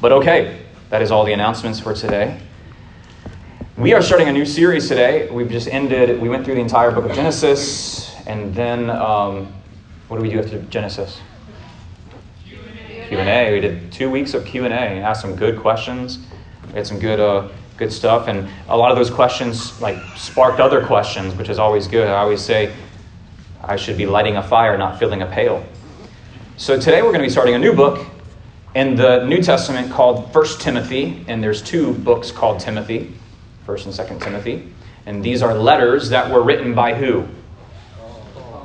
But okay, that is all the announcements for today. We are starting a new series today. We've just ended, we went through the entire book of Genesis, and then um, what do we do after Genesis? Q&A. We did two weeks of Q&A and asked some good questions. We had some good, uh, good stuff, and a lot of those questions like sparked other questions, which is always good. I always say I should be lighting a fire, not filling a pail. So today we're going to be starting a new book in the New Testament called First Timothy, and there's two books called Timothy, First and Second Timothy, and these are letters that were written by who?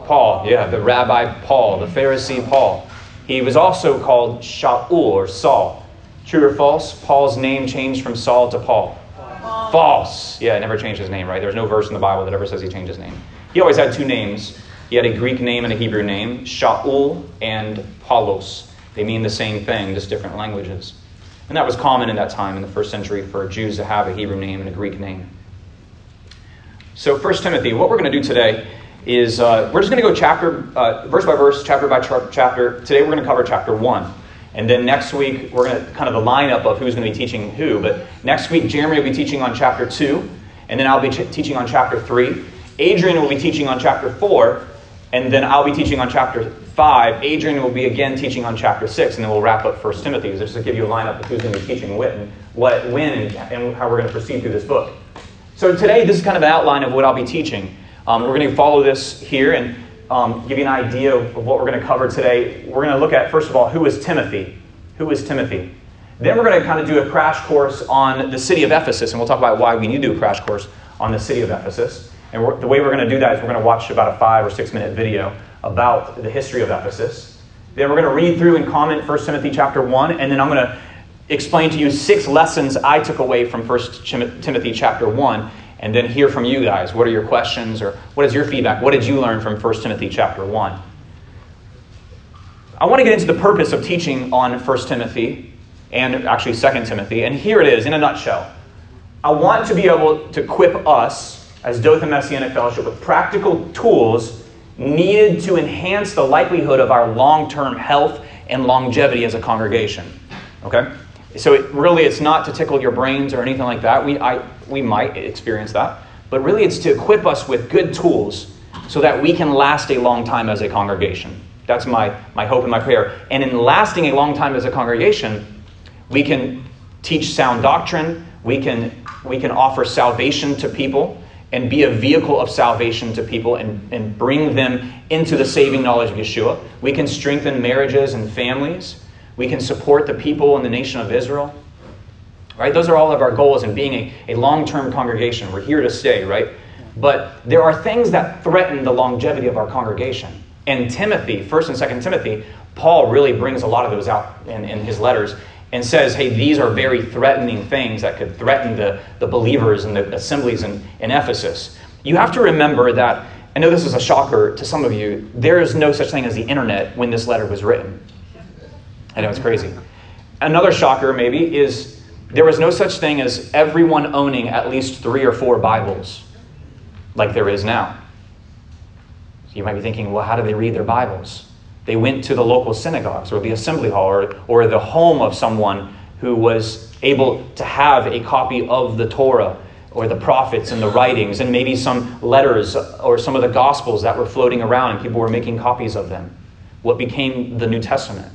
Paul, yeah, the Rabbi Paul, the Pharisee Paul. He was also called Shaul or Saul. True or false? Paul's name changed from Saul to Paul. False. false. Yeah, never changed his name, right? There's no verse in the Bible that ever says he changed his name. He always had two names. He had a Greek name and a Hebrew name, Shaul and Paulos. They mean the same thing, just different languages. And that was common in that time, in the first century, for Jews to have a Hebrew name and a Greek name. So, First Timothy, what we're going to do today is uh, we're just going to go chapter, uh, verse by verse, chapter by chapter. Today we're going to cover chapter 1. And then next week, we're going to kind of the lineup of who's going to be teaching who. But next week, Jeremy will be teaching on chapter 2, and then I'll be ch- teaching on chapter 3. Adrian will be teaching on chapter 4, and then I'll be teaching on chapter 5. Adrian will be again teaching on chapter 6, and then we'll wrap up 1 Timothy, just to give you a lineup of who's going to be teaching and, what when, and, and how we're going to proceed through this book. So today, this is kind of an outline of what I'll be teaching. Um, we're going to follow this here and um, give you an idea of what we're going to cover today. We're going to look at, first of all, who is Timothy? Who is Timothy? Then we're going to kind of do a crash course on the city of Ephesus, and we'll talk about why we need to do a crash course on the city of Ephesus. And the way we're going to do that is we're going to watch about a five or six minute video about the history of Ephesus. Then we're going to read through and comment 1 Timothy chapter 1, and then I'm going to explain to you six lessons I took away from 1 Timothy chapter 1 and then hear from you guys. What are your questions or what is your feedback? What did you learn from 1 Timothy chapter 1? I want to get into the purpose of teaching on 1 Timothy and actually 2 Timothy, and here it is in a nutshell. I want to be able to equip us as Dothan Messianic Fellowship with practical tools needed to enhance the likelihood of our long term health and longevity as a congregation. Okay? So it, really, it's not to tickle your brains or anything like that. We, I, we might experience that. But really, it's to equip us with good tools so that we can last a long time as a congregation. That's my, my hope and my prayer. And in lasting a long time as a congregation, we can teach sound doctrine, we can, we can offer salvation to people and be a vehicle of salvation to people and, and bring them into the saving knowledge of Yeshua. We can strengthen marriages and families. We can support the people in the nation of Israel. Right? Those are all of our goals in being a, a long term congregation. We're here to stay, right? But there are things that threaten the longevity of our congregation. And Timothy, 1st and 2nd Timothy, Paul really brings a lot of those out in, in his letters and says, hey, these are very threatening things that could threaten the, the believers and the assemblies in, in Ephesus. You have to remember that, I know this is a shocker to some of you, there is no such thing as the internet when this letter was written. I know it's crazy. Another shocker, maybe, is there was no such thing as everyone owning at least three or four Bibles like there is now. So you might be thinking, well, how do they read their Bibles? They went to the local synagogues or the assembly hall or, or the home of someone who was able to have a copy of the Torah or the prophets and the writings and maybe some letters or some of the gospels that were floating around and people were making copies of them. What became the New Testament.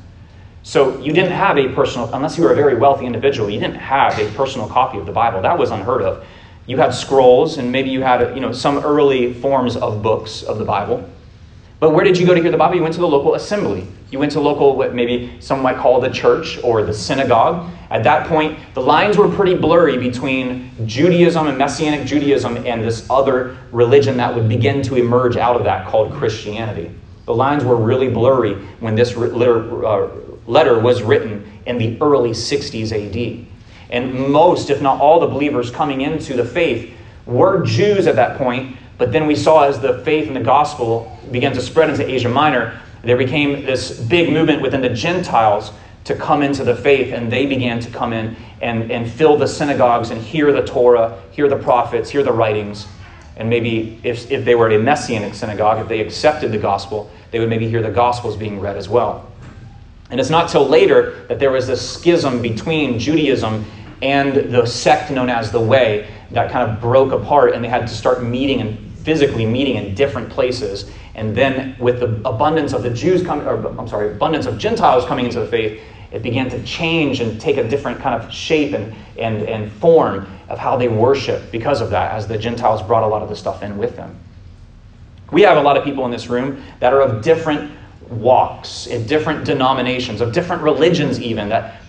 So you didn't have a personal, unless you were a very wealthy individual, you didn't have a personal copy of the Bible. That was unheard of. You had scrolls, and maybe you had you know, some early forms of books of the Bible. But where did you go to hear the Bible? You went to the local assembly. You went to local, what maybe some might call the church or the synagogue. At that point, the lines were pretty blurry between Judaism and Messianic Judaism and this other religion that would begin to emerge out of that called Christianity. The lines were really blurry when this uh, letter was written in the early 60s AD. And most, if not all, the believers coming into the faith were Jews at that point, but then we saw as the faith and the gospel began to spread into Asia Minor, there became this big movement within the Gentiles to come into the faith, and they began to come in and, and fill the synagogues and hear the Torah, hear the prophets, hear the writings. And maybe if, if they were a messianic synagogue, if they accepted the gospel, they would maybe hear the gospels being read as well. And it's not till later that there was this schism between Judaism and the sect known as the Way that kind of broke apart, and they had to start meeting and physically meeting in different places. And then, with the abundance of the Jews coming, or I'm sorry, abundance of Gentiles coming into the faith, it began to change and take a different kind of shape and, and, and form of how they worship because of that, as the Gentiles brought a lot of the stuff in with them. We have a lot of people in this room that are of different walks, in different denominations, of different religions, even that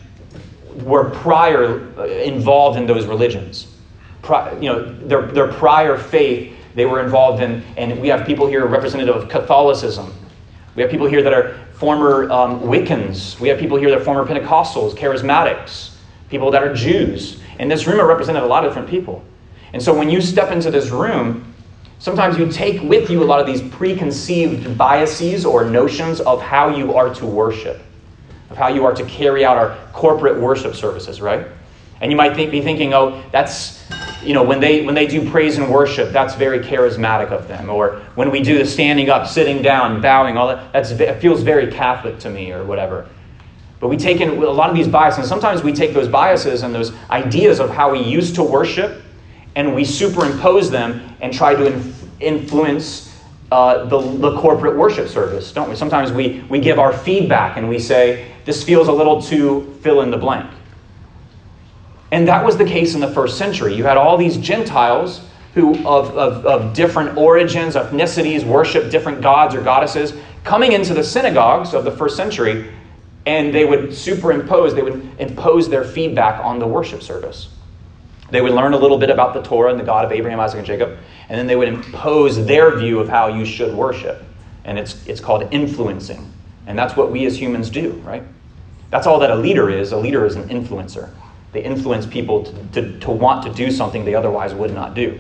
were prior uh, involved in those religions. Pri- you know, their, their prior faith they were involved in, and we have people here representative of Catholicism. We have people here that are former um, Wiccans. We have people here that are former Pentecostals, Charismatics, people that are Jews. And this room represented a lot of different people. And so when you step into this room, sometimes you take with you a lot of these preconceived biases or notions of how you are to worship, of how you are to carry out our corporate worship services, right? And you might be thinking, oh, that's, you know, when they, when they do praise and worship, that's very charismatic of them. Or when we do the standing up, sitting down, bowing, all that, that's, it feels very Catholic to me or whatever. But we take in a lot of these biases, and sometimes we take those biases and those ideas of how we used to worship and we superimpose them and try to influence uh, the, the corporate worship service, don't we? Sometimes we, we give our feedback and we say, this feels a little too fill in the blank. And that was the case in the first century. You had all these Gentiles who, of, of, of different origins, ethnicities, worship different gods or goddesses, coming into the synagogues of the first century, and they would superimpose, they would impose their feedback on the worship service. They would learn a little bit about the Torah and the God of Abraham, Isaac, and Jacob, and then they would impose their view of how you should worship. And it's, it's called influencing. And that's what we as humans do, right? That's all that a leader is. A leader is an influencer. They influence people to, to, to want to do something they otherwise would not do.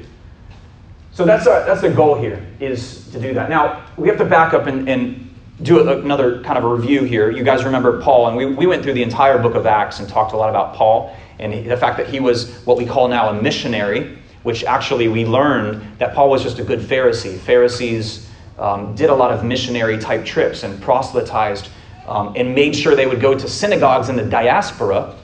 So that's, that's the goal here, is to do that. Now, we have to back up and, and do another kind of a review here. You guys remember Paul, and we, we went through the entire book of Acts and talked a lot about Paul and the fact that he was what we call now a missionary, which actually we learned that Paul was just a good Pharisee. Pharisees um, did a lot of missionary type trips and proselytized um, and made sure they would go to synagogues in the diaspora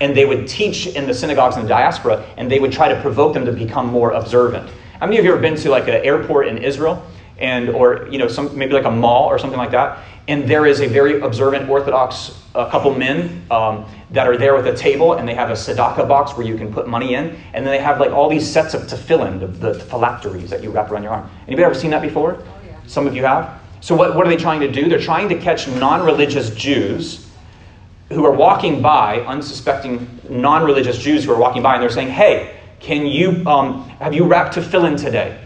and they would teach in the synagogues in the diaspora, and they would try to provoke them to become more observant. How many of you have ever been to like an airport in Israel, and or you know some maybe like a mall or something like that, and there is a very observant Orthodox a couple men um, that are there with a table, and they have a tzedakah box where you can put money in, and then they have like all these sets of tefillin, the, the phylacteries that you wrap around your arm. Anybody ever seen that before? Oh, yeah. Some of you have. So what, what are they trying to do? They're trying to catch non-religious Jews who are walking by, unsuspecting non religious Jews who are walking by, and they're saying, Hey, can you, um, have you wrapped tefillin today?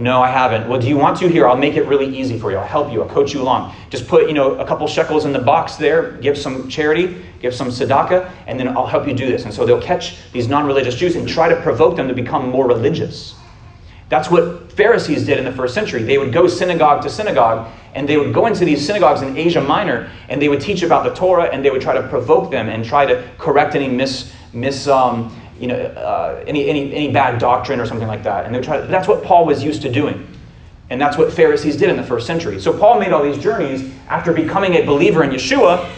No, I haven't. Well, do you want to? Here, I'll make it really easy for you. I'll help you. I'll coach you along. Just put, you know, a couple shekels in the box there. Give some charity. Give some tzedakah, and then I'll help you do this. And so they'll catch these non-religious Jews and try to provoke them to become more religious. That's what Pharisees did in the first century. They would go synagogue to synagogue and they would go into these synagogues in Asia Minor and they would teach about the Torah and they would try to provoke them and try to correct any mis, mis um, you know, uh, any, any, any bad doctrine or something like that. And they would try to, that's what Paul was used to doing. And that's what Pharisees did in the first century. So Paul made all these journeys after becoming a believer in Yeshua.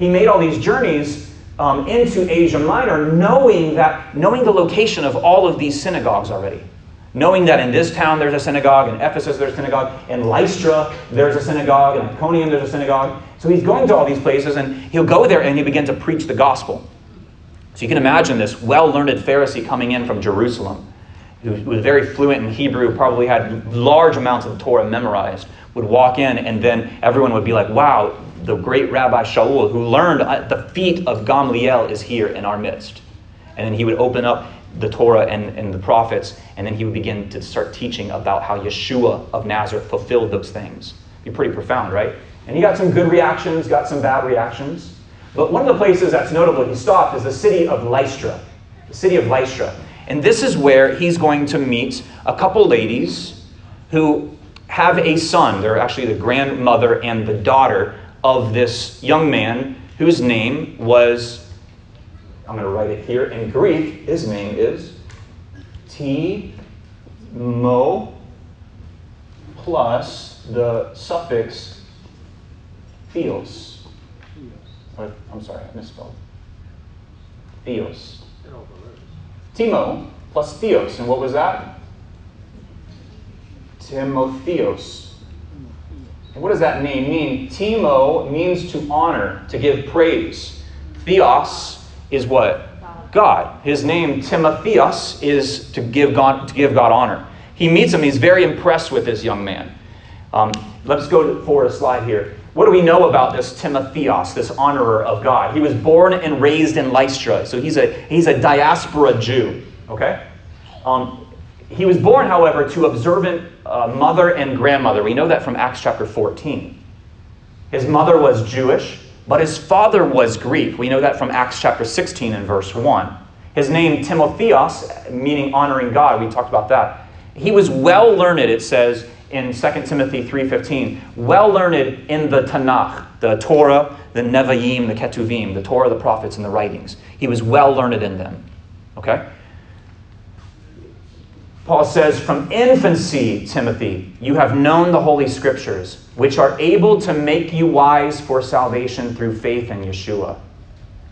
He made all these journeys um, into Asia Minor, knowing that, knowing the location of all of these synagogues already knowing that in this town there's a synagogue, in Ephesus there's a synagogue, in Lystra there's a synagogue, in Iconium there's a synagogue. So he's going to all these places and he'll go there and he begins to preach the gospel. So you can imagine this well learned Pharisee coming in from Jerusalem, who was very fluent in Hebrew, probably had large amounts of the Torah memorized, would walk in and then everyone would be like, wow, the great Rabbi Shaul, who learned at the feet of Gamliel, is here in our midst. And then he would open up the Torah and, and the prophets, and then he would begin to start teaching about how Yeshua of Nazareth fulfilled those things. Be pretty profound, right? And he got some good reactions, got some bad reactions. But one of the places that's notable he stopped is the city of Lystra. The city of Lystra. And this is where he's going to meet a couple ladies who have a son. They're actually the grandmother and the daughter of this young man whose name was I'm going to write it here in Greek. His name is T mo plus the suffix theos. I'm sorry, I misspelled. Theos. Timo plus Theos. And what was that? Timotheos. And what does that name mean? Timo means to honor, to give praise. Theos is what? God. His name, Timotheos, is to give God, to give God honor. He meets him. He's very impressed with this young man. Um, let's go forward a slide here. What do we know about this Timotheos, this honorer of God? He was born and raised in Lystra, so he's a, he's a diaspora Jew. Okay? Um, he was born, however, to observant uh, mother and grandmother. We know that from Acts chapter 14. His mother was Jewish, but his father was Greek. We know that from Acts chapter 16 and verse 1. His name, Timotheos, meaning honoring God, we talked about that. He was well learned, it says in 2 Timothy 3.15, well learned in the Tanakh, the Torah, the Nevi'im, the Ketuvim, the Torah, the prophets, and the writings. He was well learned in them. Okay? Paul says, From infancy, Timothy, you have known the Holy Scriptures, which are able to make you wise for salvation through faith in Yeshua.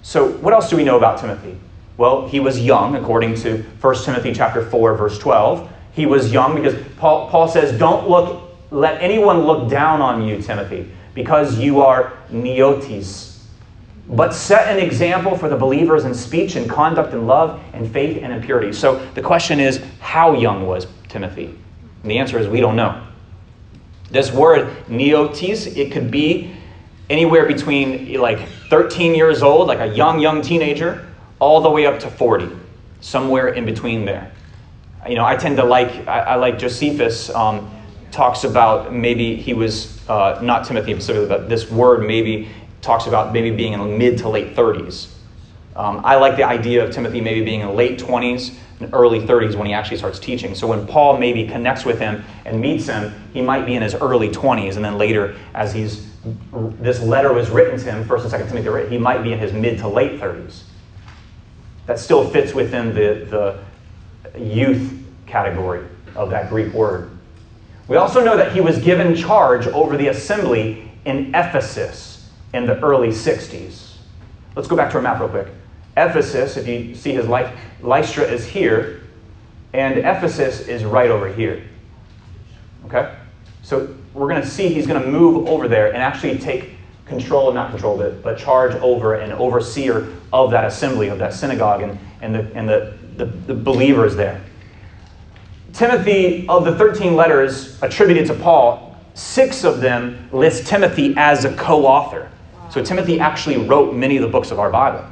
So, what else do we know about Timothy? Well, he was young, according to 1 Timothy chapter 4, verse 12. He was young because Paul, Paul says, Don't look, let anyone look down on you, Timothy, because you are neotes, but set an example for the believers in speech and conduct and love and faith and in purity. So the question is, how young was Timothy? And the answer is, we don't know. This word, neotes, it could be anywhere between like 13 years old, like a young, young teenager, all the way up to 40, somewhere in between there. You know, I tend to like, I, I like Josephus um, talks about maybe he was, uh, not Timothy specifically, but this word maybe talks about maybe being in the mid to late 30s. Um, I like the idea of Timothy maybe being in the late 20s and early 30s when he actually starts teaching. So when Paul maybe connects with him and meets him, he might be in his early 20s, and then later, as he's this letter was written to him, First and Second Timothy, he might be in his mid to late 30s. That still fits within the, the youth category of that Greek word. We also know that he was given charge over the assembly in Ephesus in the early 60s. Let's go back to our map real quick. Ephesus, if you see his life, Lystra is here, and Ephesus is right over here. Okay? So we're going to see he's going to move over there and actually take control, not control it, but charge over and overseer of that assembly, of that synagogue, and, and, the, and the, the, the believers there. Timothy, of the 13 letters attributed to Paul, six of them list Timothy as a co author. So Timothy actually wrote many of the books of our Bible,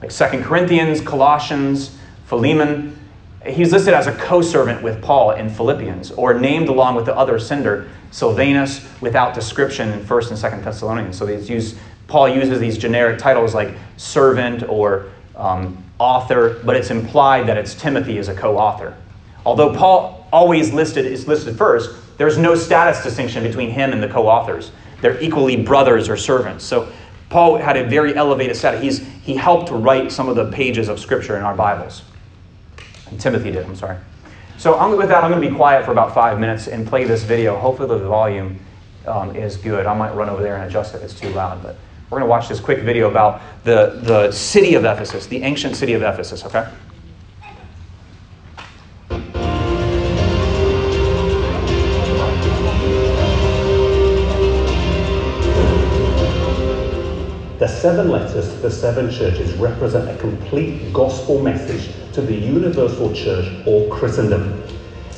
like Second Corinthians, Colossians, Philemon. He's listed as a co-servant with Paul in Philippians, or named along with the other sender, Silvanus, without description in First and Second Thessalonians. So these Paul uses these generic titles like servant or um, author, but it's implied that it's Timothy as a co-author. Although Paul always listed is listed first, there's no status distinction between him and the co-authors. They're equally brothers or servants. So Paul had a very elevated status. He's, he helped write some of the pages of Scripture in our Bibles. And Timothy did, I'm sorry. So I'm, with that, I'm going to be quiet for about five minutes and play this video. Hopefully the volume um, is good. I might run over there and adjust if it's too loud. But we're going to watch this quick video about the, the city of Ephesus, the ancient city of Ephesus, okay? The seven letters to the seven churches represent a complete gospel message to the universal church or Christendom.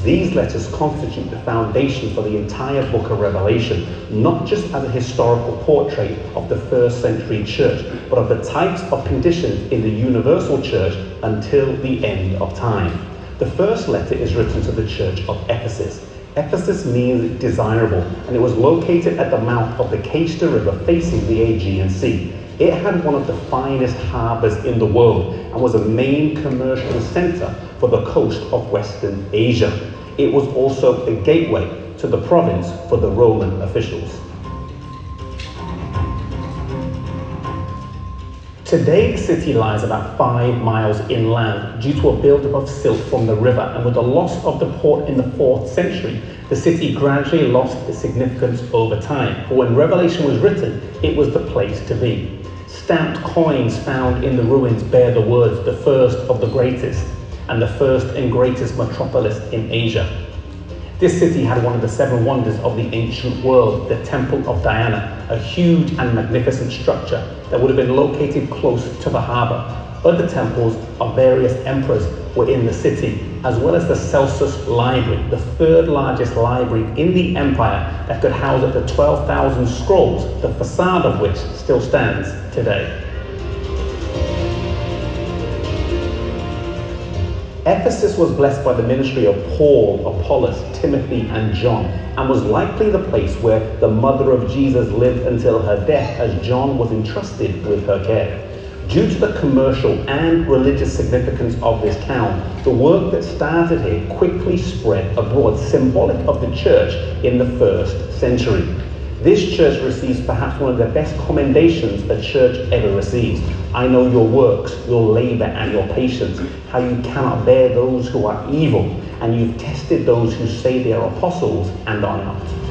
These letters constitute the foundation for the entire book of Revelation, not just as a historical portrait of the first century church, but of the types of conditions in the universal church until the end of time. The first letter is written to the church of Ephesus. Ephesus means desirable, and it was located at the mouth of the Cayster River facing the Aegean Sea. It had one of the finest harbours in the world and was a main commercial centre for the coast of Western Asia. It was also a gateway to the province for the Roman officials. Today, the city lies about five miles inland due to a buildup of silt from the river, and with the loss of the port in the 4th century, the city gradually lost its significance over time. But when Revelation was written, it was the place to be. Stamped coins found in the ruins bear the words, the first of the greatest, and the first and greatest metropolis in Asia. This city had one of the seven wonders of the ancient world, the Temple of Diana, a huge and magnificent structure that would have been located close to the harbour. Other temples of various emperors were in the city, as well as the Celsus Library, the third largest library in the empire that could house up to 12,000 scrolls, the facade of which still stands today. Ephesus was blessed by the ministry of Paul, Apollos, Timothy, and John, and was likely the place where the mother of Jesus lived until her death, as John was entrusted with her care. Due to the commercial and religious significance of this town, the work that started here quickly spread abroad, symbolic of the church in the first century. This church receives perhaps one of the best commendations a church ever receives. I know your works, your labor, and your patience, how you cannot bear those who are evil, and you've tested those who say they are apostles and are not.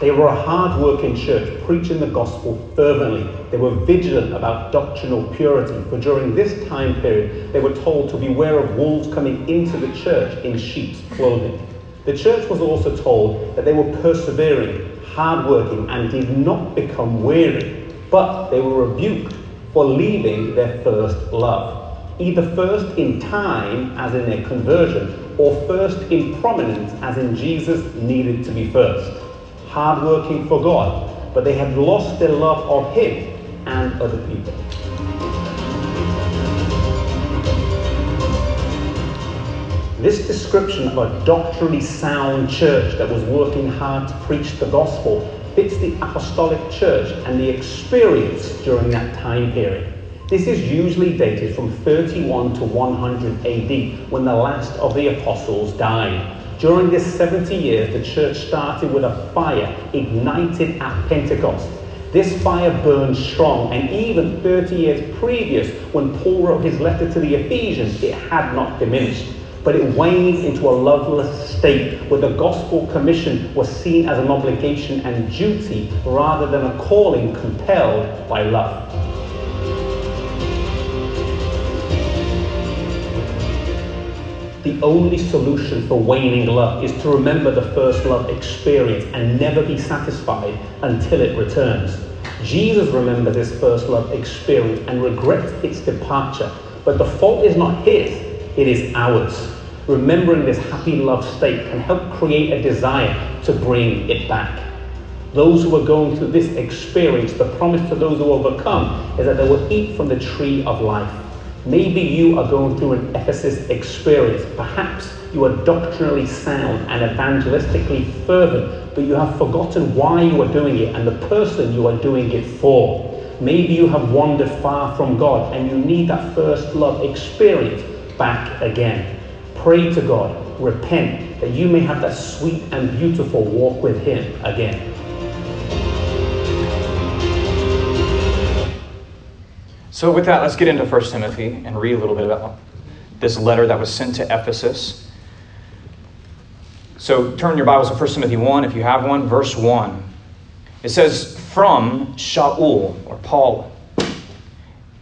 They were a hard working church, preaching the gospel fervently. They were vigilant about doctrinal purity, for during this time period, they were told to beware of wolves coming into the church in sheep's clothing. The church was also told that they were persevering, hardworking, and did not become weary, but they were rebuked for leaving their first love. Either first in time, as in their conversion, or first in prominence, as in Jesus needed to be first hardworking for God, but they had lost their love of Him and other people. This description of a doctrinally sound church that was working hard to preach the gospel fits the apostolic church and the experience during that time period. This is usually dated from 31 to 100 AD when the last of the apostles died. During this 70 years, the church started with a fire ignited at Pentecost. This fire burned strong, and even 30 years previous, when Paul wrote his letter to the Ephesians, it had not diminished. But it waned into a loveless state where the gospel commission was seen as an obligation and duty rather than a calling compelled by love. The only solution for waning love is to remember the first love experience and never be satisfied until it returns. Jesus remembers his first love experience and regrets its departure, but the fault is not his, it is ours. Remembering this happy love state can help create a desire to bring it back. Those who are going through this experience, the promise to those who overcome is that they will eat from the tree of life. Maybe you are going through an Ephesus experience. Perhaps you are doctrinally sound and evangelistically fervent, but you have forgotten why you are doing it and the person you are doing it for. Maybe you have wandered far from God and you need that first love experience back again. Pray to God, repent, that you may have that sweet and beautiful walk with Him again. So, with that, let's get into 1 Timothy and read a little bit about this letter that was sent to Ephesus. So, turn your Bibles to 1 Timothy 1 if you have one, verse 1. It says, From Shaul, or Paul,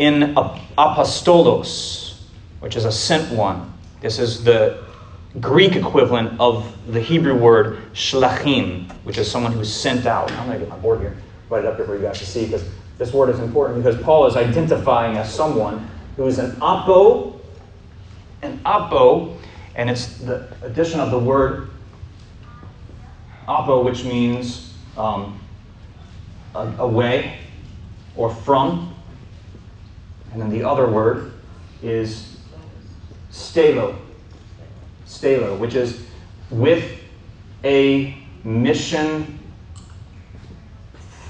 in apostolos, which is a sent one. This is the Greek equivalent of the Hebrew word shlachim, which is someone who's sent out. I'm going to get my board here, write it up here for you guys to see, because this word is important because Paul is identifying as someone who is an apo, an apo, and it's the addition of the word apo, which means um, away or from. And then the other word is stelo, stelo, which is with a mission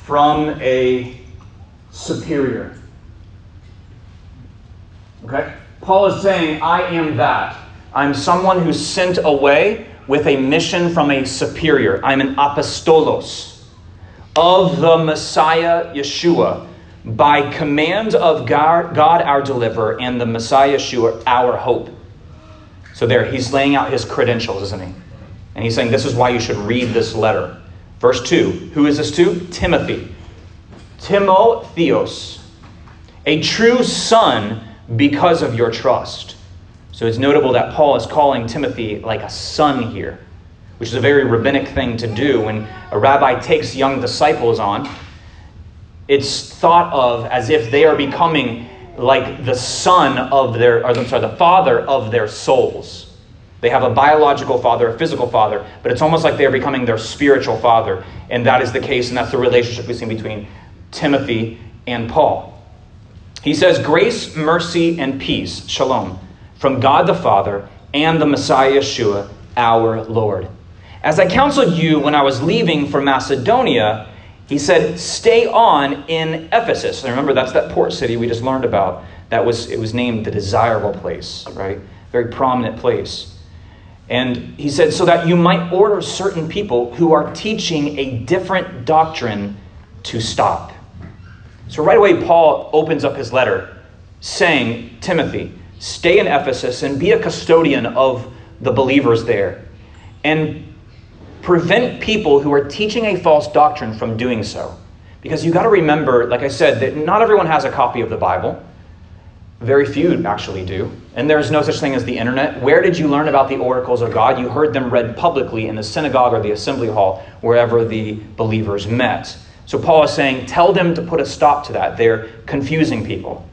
from a superior. Okay? Paul is saying, I am that. I'm someone who's sent away with a mission from a superior. I'm an apostolos of the Messiah Yeshua by command of God, God our deliverer, and the Messiah Yeshua, our hope. So there, he's laying out his credentials, isn't he? And he's saying, This is why you should read this letter. Verse 2 Who is this to? Timothy. Timotheos, a true son because of your trust. So it's notable that Paul is calling Timothy like a son here, which is a very rabbinic thing to do when a rabbi takes young disciples on. It's thought of as if they are becoming like the son of their, or I'm sorry, the father of their souls. They have a biological father, a physical father, but it's almost like they're becoming their spiritual father. And that is the case, and that's the relationship we see between Timothy and Paul. He says, Grace, mercy, and peace, shalom, from God the Father and the Messiah Yeshua, our Lord. As I counseled you when I was leaving for Macedonia, he said, Stay on in Ephesus. And remember, that's that port city we just learned about. That was, it was named the desirable place, right? Very prominent place. And he said, So that you might order certain people who are teaching a different doctrine to stop. So right away, Paul opens up his letter saying, Timothy, stay in Ephesus and be a custodian of the believers there. And prevent people who are teaching a false doctrine from doing so. Because you got to remember, like I said, that not everyone has a copy of the Bible. Very few actually do. And there's no such thing as the internet. Where did you learn about the oracles of God? You heard them read publicly in the synagogue or the assembly hall, wherever the believers met. So Paul is saying, tell them to put a stop to that. They're confusing people.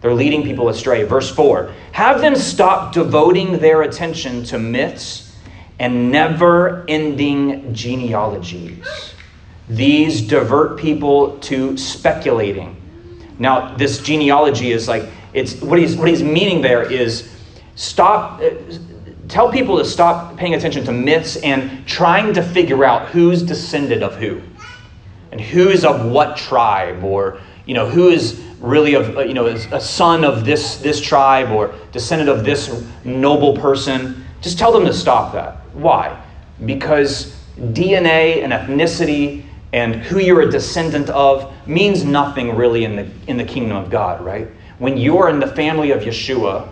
They're leading people astray. Verse 4 Have them stop devoting their attention to myths and never ending genealogies. These divert people to speculating. Now, this genealogy is like, it's what he's, what he's meaning there is stop, uh, tell people to stop paying attention to myths and trying to figure out who's descended of who and who is of what tribe or you know who is really of you know a son of this this tribe or descendant of this noble person? Just tell them to stop that. Why? Because dna and ethnicity and who you're a descendant of means nothing really in the in the kingdom of god right? When you're in the family of yeshua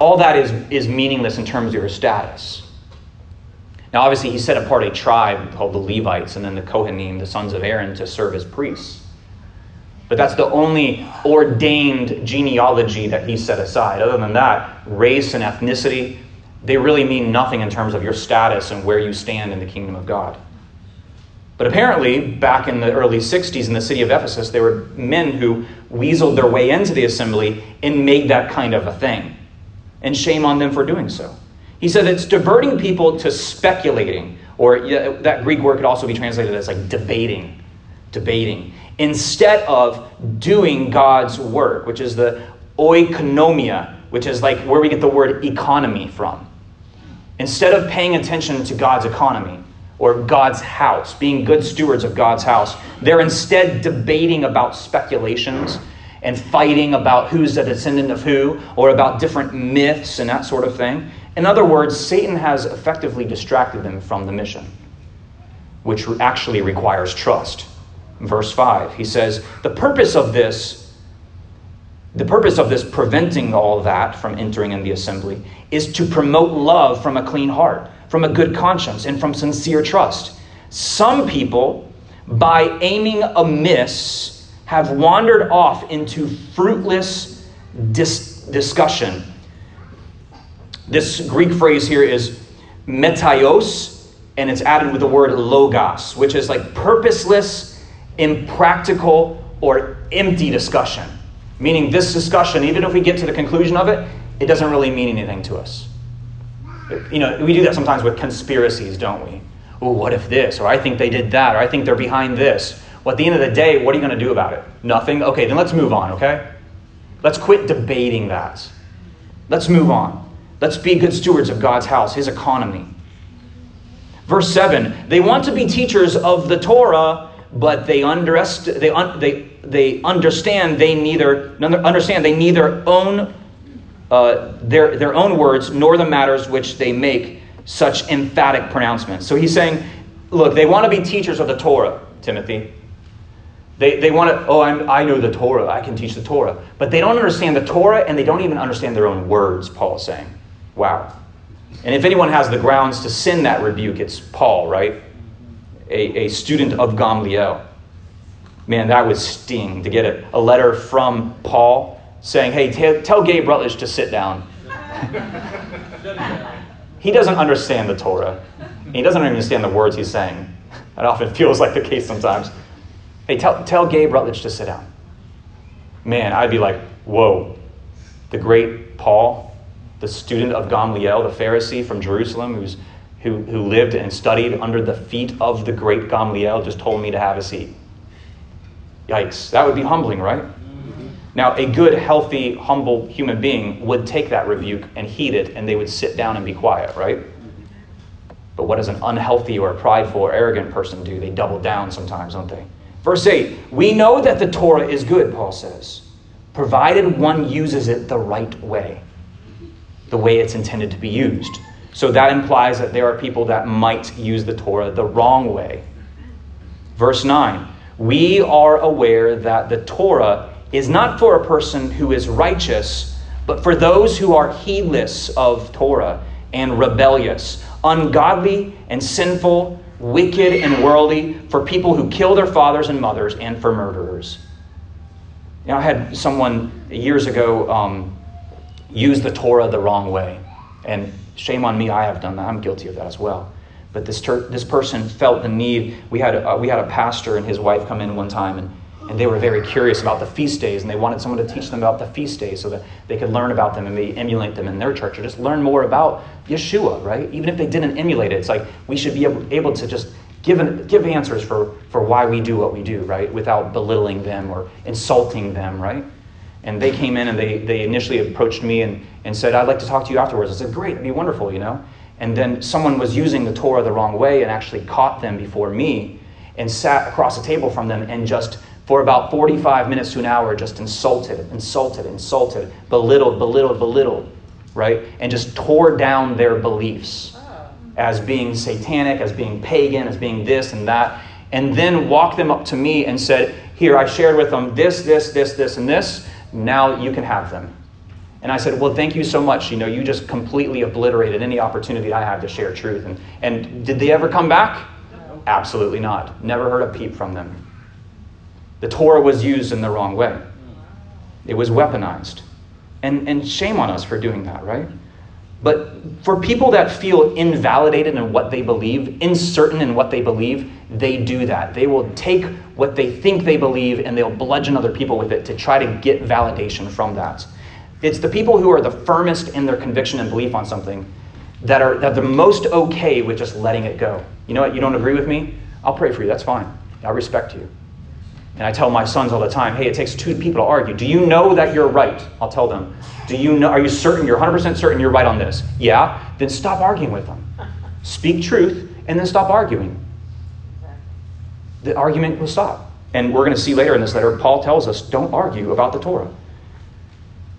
all that is is meaningless in terms of your status now, obviously, he set apart a tribe called the Levites and then the Kohanim, the sons of Aaron, to serve as priests. But that's the only ordained genealogy that he set aside. Other than that, race and ethnicity, they really mean nothing in terms of your status and where you stand in the kingdom of God. But apparently, back in the early 60s in the city of Ephesus, there were men who weaseled their way into the assembly and made that kind of a thing. And shame on them for doing so. He said it's diverting people to speculating, or that Greek word could also be translated as like debating, debating, instead of doing God's work, which is the oikonomia, which is like where we get the word economy from. Instead of paying attention to God's economy or God's house, being good stewards of God's house, they're instead debating about speculations and fighting about who's a descendant of who or about different myths and that sort of thing. In other words, Satan has effectively distracted them from the mission, which actually requires trust. Verse 5, he says, The purpose of this the purpose of this preventing all that from entering in the assembly is to promote love from a clean heart, from a good conscience, and from sincere trust. Some people, by aiming amiss, have wandered off into fruitless dis- discussion this Greek phrase here is metaios, and it's added with the word logos, which is like purposeless, impractical, or empty discussion. Meaning, this discussion, even if we get to the conclusion of it, it doesn't really mean anything to us. You know, we do that sometimes with conspiracies, don't we? Oh, what if this? Or I think they did that, or I think they're behind this. Well, at the end of the day, what are you going to do about it? Nothing? Okay, then let's move on, okay? Let's quit debating that. Let's move on. Let's be good stewards of God's house, his economy. Verse 7 they want to be teachers of the Torah, but they, underest- they, un- they, they understand they neither understand they neither own uh, their, their own words nor the matters which they make such emphatic pronouncements. So he's saying, look, they want to be teachers of the Torah, Timothy. They, they want to, oh, I'm, I know the Torah, I can teach the Torah. But they don't understand the Torah and they don't even understand their own words, Paul is saying. Wow. And if anyone has the grounds to send that rebuke, it's Paul, right? a, a student of Gamliel. Man, that would sting to get a, a letter from Paul saying, hey, t- tell Gabe Rutledge to sit down. he doesn't understand the Torah. He doesn't understand the words he's saying. That often feels like the case sometimes. Hey, tell, tell Gabe Rutledge to sit down. Man, I'd be like, whoa. The great Paul, the student of Gamliel, the Pharisee from Jerusalem, who's, who, who lived and studied under the feet of the great Gamliel, just told me to have a seat. Yikes. That would be humbling, right? Mm-hmm. Now, a good, healthy, humble human being would take that rebuke and heed it, and they would sit down and be quiet, right? Mm-hmm. But what does an unhealthy or a prideful or arrogant person do? They double down sometimes, don't they? Verse 8 We know that the Torah is good, Paul says, provided one uses it the right way, the way it's intended to be used. So that implies that there are people that might use the Torah the wrong way. Verse 9 We are aware that the Torah is not for a person who is righteous, but for those who are heedless of Torah and rebellious, ungodly and sinful, wicked and worldly, for people who kill their fathers and mothers, and for murderers. You know, I had someone years ago um, use the Torah the wrong way. And shame on me, I have done that. I'm guilty of that as well. But this, ter- this person felt the need. We had, a, we had a pastor and his wife come in one time, and and they were very curious about the feast days, and they wanted someone to teach them about the feast days so that they could learn about them and maybe emulate them in their church or just learn more about Yeshua, right? Even if they didn't emulate it, it's like we should be able to just give, an, give answers for, for why we do what we do, right? Without belittling them or insulting them, right? And they came in and they, they initially approached me and, and said, I'd like to talk to you afterwards. I said, Great, it'd be wonderful, you know? And then someone was using the Torah the wrong way and actually caught them before me and sat across the table from them and just for about 45 minutes to an hour just insulted, insulted, insulted, belittled, belittled, belittled, right? And just tore down their beliefs oh. as being satanic, as being pagan, as being this and that. And then walked them up to me and said, Here, I shared with them this, this, this, this, and this. Now you can have them. And I said, Well, thank you so much. You know, you just completely obliterated any opportunity I had to share truth. And, and did they ever come back? Absolutely not. Never heard a peep from them. The Torah was used in the wrong way, it was weaponized. And, and shame on us for doing that, right? But for people that feel invalidated in what they believe, uncertain in what they believe, they do that. They will take what they think they believe and they'll bludgeon other people with it to try to get validation from that. It's the people who are the firmest in their conviction and belief on something that are that are the most okay with just letting it go. You know what? You don't agree with me? I'll pray for you. That's fine. I respect you. And I tell my sons all the time, hey, it takes two people to argue. Do you know that you're right? I'll tell them. Do you know, are you certain, you're 100% certain you're right on this? Yeah? Then stop arguing with them. Speak truth and then stop arguing. The argument will stop. And we're going to see later in this letter, Paul tells us don't argue about the Torah.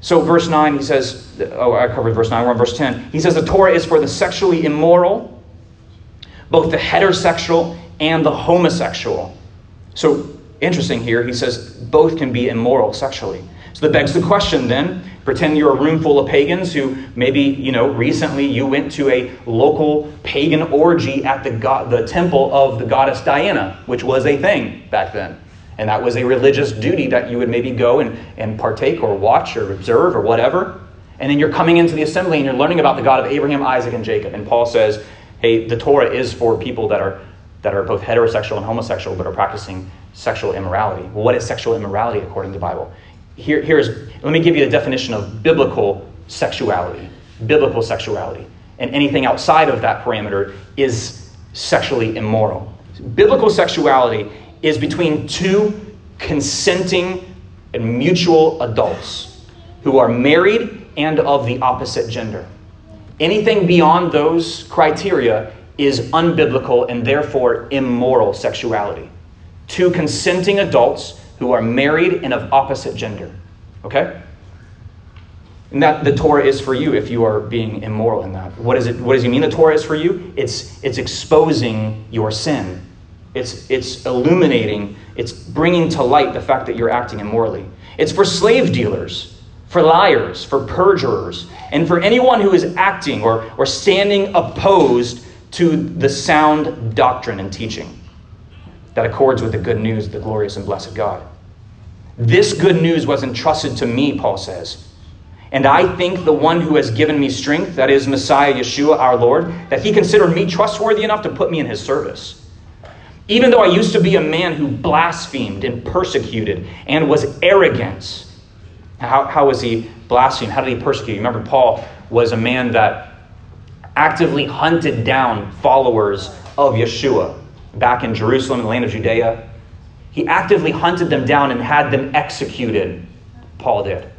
So, verse 9, he says, oh, I covered verse 9, we're on verse 10. He says the Torah is for the sexually immoral, both the heterosexual and the homosexual. So, interesting here. He says both can be immoral sexually. So that begs the question then pretend you're a room full of pagans who maybe, you know, recently you went to a local pagan orgy at the, god, the temple of the goddess Diana, which was a thing back then. And that was a religious duty that you would maybe go and, and partake or watch or observe or whatever. And then you're coming into the assembly and you're learning about the God of Abraham, Isaac, and Jacob. And Paul says, hey, the Torah is for people that are, that are both heterosexual and homosexual, but are practicing sexual immorality. Well, what is sexual immorality according to the Bible? Here, here's, let me give you the definition of biblical sexuality. Biblical sexuality. And anything outside of that parameter is sexually immoral. Biblical sexuality is between two consenting and mutual adults who are married and of the opposite gender. Anything beyond those criteria is unbiblical and therefore immoral sexuality two consenting adults who are married and of opposite gender. Okay? And that the Torah is for you if you are being immoral in that. What, is it, what does it mean the Torah is for you? It's, it's exposing your sin. It's, it's illuminating, it's bringing to light the fact that you're acting immorally. It's for slave dealers, for liars, for perjurers, and for anyone who is acting or, or standing opposed to the sound doctrine and teaching. that accords with the good news of the glorious and blessed God. This good news was entrusted to me, Paul says. And I think the one who has given me strength, that is Messiah Yeshua our Lord, that he considered me trustworthy enough to put me in his service. Even though I used to be a man who blasphemed and persecuted and was arrogant. How, how was he blasphemed? How did he persecute? Remember, Paul was a man that actively hunted down followers of Yeshua back in Jerusalem, in the land of Judea. He actively hunted them down and had them executed. Paul did.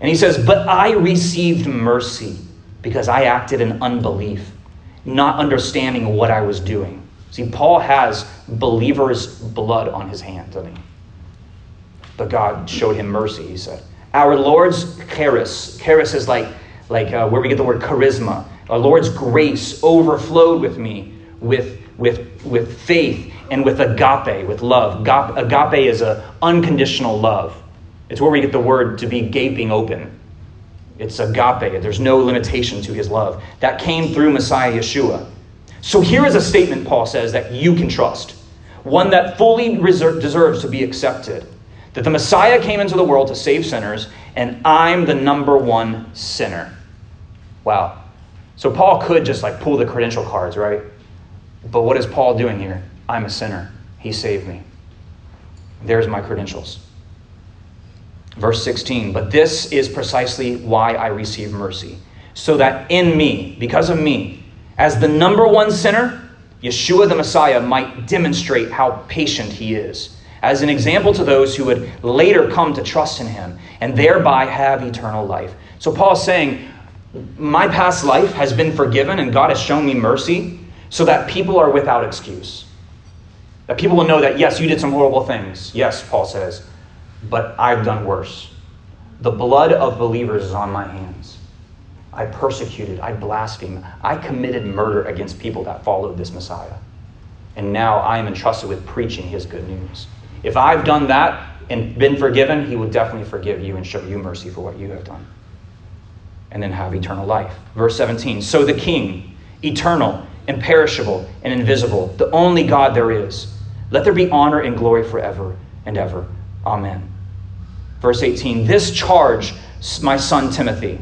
And he says, But I received mercy because I acted in unbelief not understanding what I was doing. See, Paul has believers' blood on his hand, doesn't he? But God showed him mercy, he said. Our Lord's charis, charis is like, like uh, where we get the word charisma. Our Lord's grace overflowed with me with, with, with faith and with agape, with love. Agape is an unconditional love. It's where we get the word to be gaping open. It's agape. There's no limitation to his love. That came through Messiah Yeshua. So here is a statement, Paul says, that you can trust. One that fully deserves to be accepted. That the Messiah came into the world to save sinners, and I'm the number one sinner. Wow. So Paul could just like pull the credential cards, right? But what is Paul doing here? I'm a sinner. He saved me. There's my credentials. Verse 16, but this is precisely why I receive mercy, so that in me, because of me, as the number one sinner, Yeshua the Messiah might demonstrate how patient he is, as an example to those who would later come to trust in him and thereby have eternal life. So Paul is saying, My past life has been forgiven and God has shown me mercy so that people are without excuse. That people will know that, yes, you did some horrible things. Yes, Paul says but I've done worse. The blood of believers is on my hands. I persecuted, I blasphemed, I committed murder against people that followed this Messiah. And now I am entrusted with preaching his good news. If I've done that and been forgiven, he will definitely forgive you and show you mercy for what you have done. And then have eternal life. Verse 17 So the King, eternal, imperishable, and invisible, the only God there is, let there be honor and glory forever and ever. Amen. Verse 18 This charge, my son Timothy,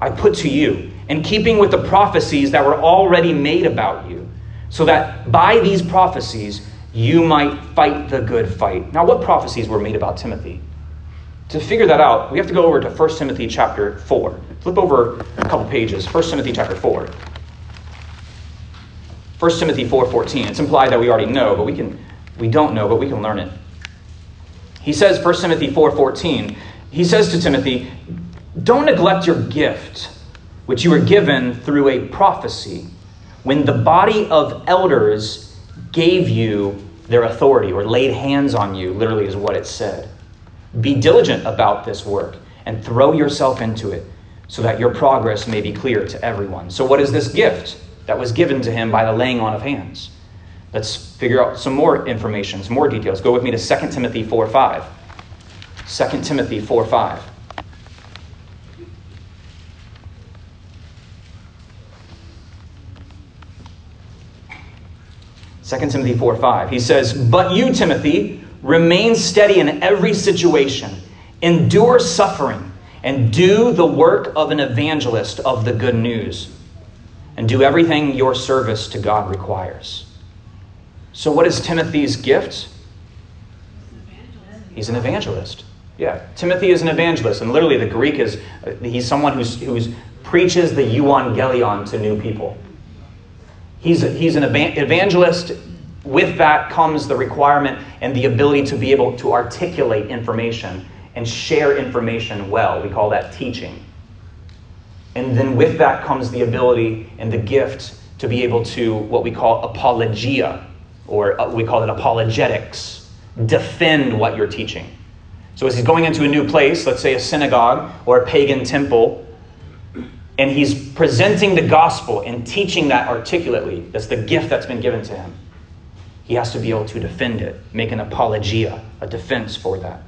I put to you, in keeping with the prophecies that were already made about you, so that by these prophecies you might fight the good fight. Now, what prophecies were made about Timothy? To figure that out, we have to go over to 1 Timothy chapter 4. Flip over a couple pages. 1 Timothy chapter 4. 1 Timothy 4:14. It's implied that we already know, but we can we don't know, but we can learn it. He says, 1 Timothy 4.14, he says to Timothy, don't neglect your gift, which you were given through a prophecy, when the body of elders gave you their authority or laid hands on you, literally is what it said. Be diligent about this work and throw yourself into it so that your progress may be clear to everyone. So, what is this gift that was given to him by the laying on of hands? Let's figure out some more information, some more details. Go with me to 2 Timothy 4 5. 2 Timothy 4 5. Second Timothy 4 5. He says, But you, Timothy, remain steady in every situation, endure suffering, and do the work of an evangelist of the good news, and do everything your service to God requires. So, what is Timothy's gift? He's an evangelist. Yeah, Timothy is an evangelist, and literally the Greek is uh, he's someone who's, who's preaches the euangelion to new people. He's, he's an evangelist. With that comes the requirement and the ability to be able to articulate information and share information well. We call that teaching. And then with that comes the ability and the gift to be able to what we call apologia, or uh, we call it apologetics. Defend what you're teaching. So as he's going into a new place, let's say a synagogue or a pagan temple, and he's presenting the gospel and teaching that articulately, that's the gift that's been given to him. He has to be able to defend it, make an apologia, a defense for that.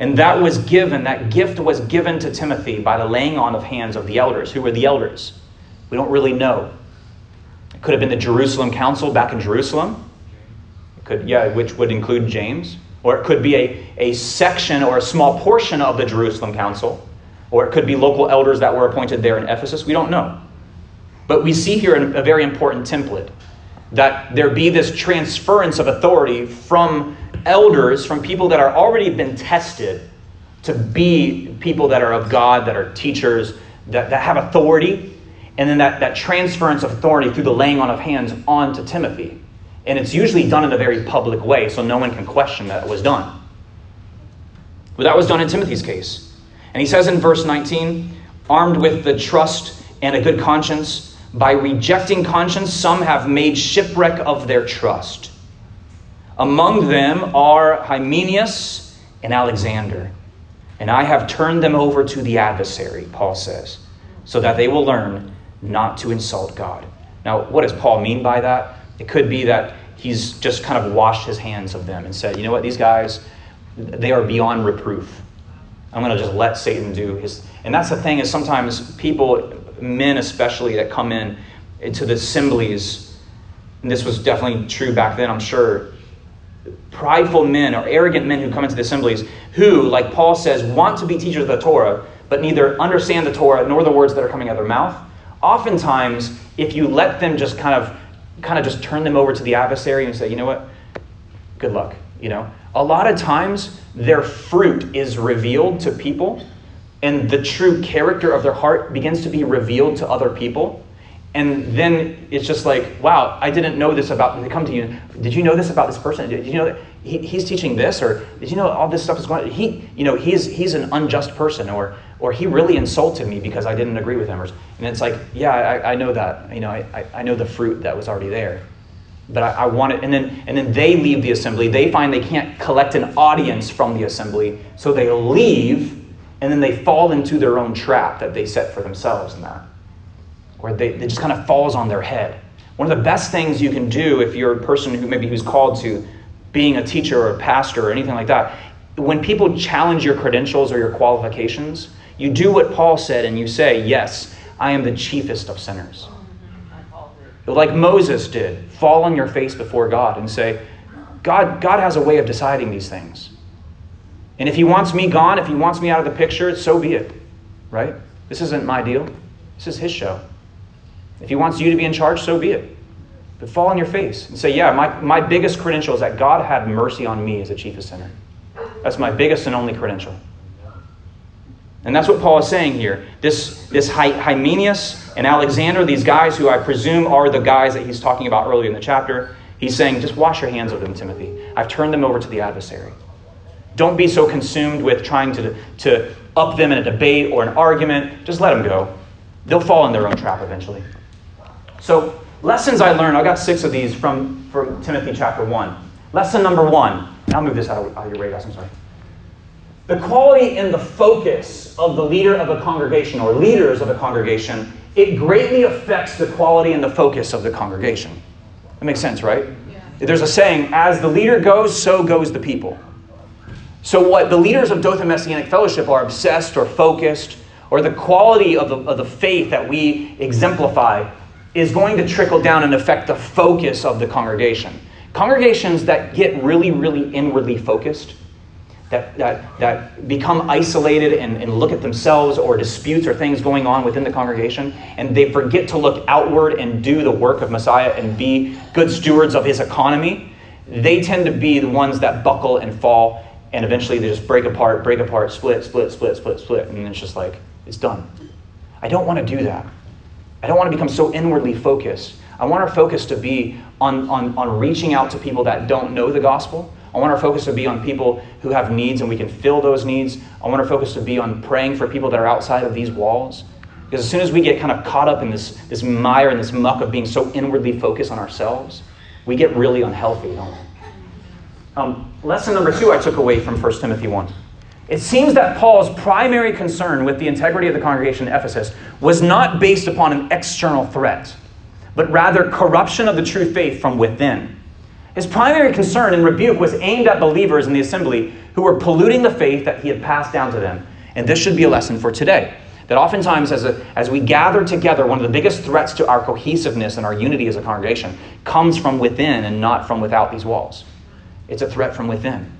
And that was given, that gift was given to Timothy by the laying on of hands of the elders. Who were the elders? We don't really know. It could have been the Jerusalem Council back in Jerusalem. It could, yeah, which would include James. Or it could be a, a section or a small portion of the Jerusalem Council. Or it could be local elders that were appointed there in Ephesus. We don't know. But we see here a very important template that there be this transference of authority from elders, from people that are already been tested, to be people that are of God, that are teachers, that, that have authority, and then that, that transference of authority through the laying on of hands onto Timothy. And it's usually done in a very public way, so no one can question that it was done. But that was done in Timothy's case. And he says in verse 19, armed with the trust and a good conscience, by rejecting conscience, some have made shipwreck of their trust. Among them are Hymenaeus and Alexander. And I have turned them over to the adversary, Paul says, so that they will learn not to insult God. Now, what does Paul mean by that? It could be that he's just kind of washed his hands of them and said, you know what, these guys, they are beyond reproof. I'm going to just let Satan do his. And that's the thing is sometimes people, men especially, that come in into the assemblies, and this was definitely true back then, I'm sure. Prideful men or arrogant men who come into the assemblies who, like Paul says, want to be teachers of the Torah, but neither understand the Torah nor the words that are coming out of their mouth. Oftentimes, if you let them just kind of kind of just turn them over to the adversary and say, you know what, good luck, you know, a lot of times their fruit is revealed to people and the true character of their heart begins to be revealed to other people. And then it's just like, wow, I didn't know this about. They come to you. Did you know this about this person? Did you know that he, he's teaching this, or did you know all this stuff is going? He, you know, he's he's an unjust person, or or he really insulted me because I didn't agree with him. And it's like, yeah, I, I know that. You know, I, I know the fruit that was already there but I, I, want it. And then, and then they leave the assembly. They find they can't collect an audience from the assembly, so they leave, and then they fall into their own trap that they set for themselves in that. Or they, it just kind of falls on their head. One of the best things you can do if you're a person who maybe who's called to being a teacher or a pastor or anything like that, when people challenge your credentials or your qualifications, you do what Paul said and you say, Yes, I am the chiefest of sinners like Moses did, fall on your face before God and say, God, God has a way of deciding these things. And if He wants me gone, if He wants me out of the picture, so be it. Right? This isn't my deal. This is His show. If He wants you to be in charge, so be it. But fall on your face and say, Yeah, my, my biggest credential is that God had mercy on me as a chief of sinner. That's my biggest and only credential. And that's what Paul is saying here. This, this Hymenaeus and Alexander, these guys who I presume are the guys that he's talking about earlier in the chapter, he's saying, just wash your hands of them, Timothy. I've turned them over to the adversary. Don't be so consumed with trying to, to up them in a debate or an argument. Just let them go. They'll fall in their own trap eventually. So, lessons I learned, I got six of these from, from Timothy chapter 1. Lesson number one, I'll move this out of, out of your radar, I'm sorry. The quality and the focus of the leader of a congregation or leaders of a congregation, it greatly affects the quality and the focus of the congregation. That makes sense, right? Yeah. There's a saying, as the leader goes, so goes the people. So, what the leaders of Dothan Messianic Fellowship are obsessed or focused, or the quality of the, of the faith that we exemplify, is going to trickle down and affect the focus of the congregation. Congregations that get really, really inwardly focused that, that, that become isolated and, and look at themselves or disputes or things going on within the congregation, and they forget to look outward and do the work of Messiah and be good stewards of his economy, they tend to be the ones that buckle and fall, and eventually they just break apart, break apart, split, split, split, split, split, and it's just like, it's done. I don't want to do that. I don't want to become so inwardly focused. I want our focus to be on, on, on reaching out to people that don't know the gospel I want our focus to be on people who have needs and we can fill those needs. I want our focus to be on praying for people that are outside of these walls. Because as soon as we get kind of caught up in this, this mire and this muck of being so inwardly focused on ourselves, we get really unhealthy, don't we? Um, lesson number two I took away from 1 Timothy 1. It seems that Paul's primary concern with the integrity of the congregation in Ephesus was not based upon an external threat, but rather corruption of the true faith from within. His primary concern and rebuke was aimed at believers in the assembly who were polluting the faith that he had passed down to them. And this should be a lesson for today. that oftentimes as, a, as we gather together, one of the biggest threats to our cohesiveness and our unity as a congregation comes from within and not from without these walls. It's a threat from within.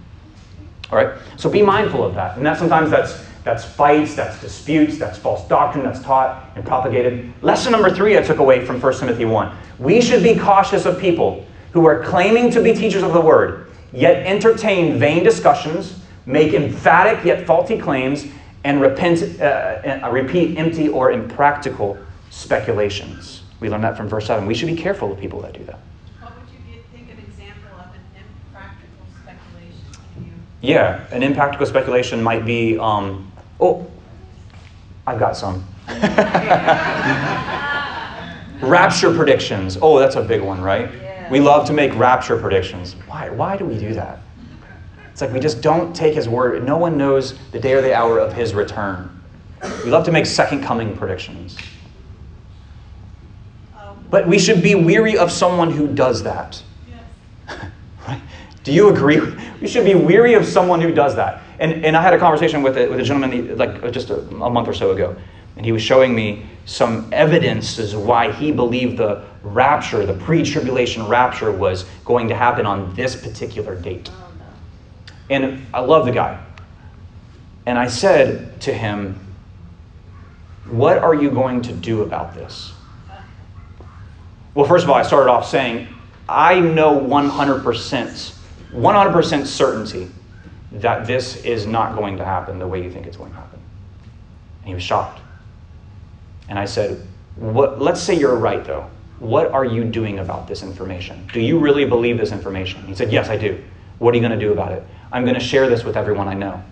All right? So be mindful of that. And that sometimes that's that's fights, that's disputes, that's false doctrine that's taught and propagated. Lesson number three I took away from 1 Timothy 1. We should be cautious of people who are claiming to be teachers of the word, yet entertain vain discussions, make emphatic yet faulty claims, and repent, uh, uh, repeat empty or impractical speculations. We learn that from verse 7. We should be careful of people that do that. What would you think an example of an impractical speculation? Yeah, an impractical speculation might be um, oh, I've got some. rapture predictions. Oh, that's a big one, right? Yeah. We love to make rapture predictions. Why? Why do we do that? It's like we just don't take his word. No one knows the day or the hour of his return. We love to make second coming predictions. Um, but we should be weary of someone who does that. Do you agree? We should be weary of someone who does that. And, and I had a conversation with a, with a gentleman like just a, a month or so ago, and he was showing me some evidence as why he believed the rapture, the pre tribulation rapture, was going to happen on this particular date. And I love the guy. And I said to him, What are you going to do about this? Well, first of all, I started off saying, I know 100%, 100% certainty that this is not going to happen the way you think it's going to happen. And he was shocked. And I said, what, Let's say you're right, though. What are you doing about this information? Do you really believe this information? He said, Yes, I do. What are you going to do about it? I'm going to share this with everyone I know.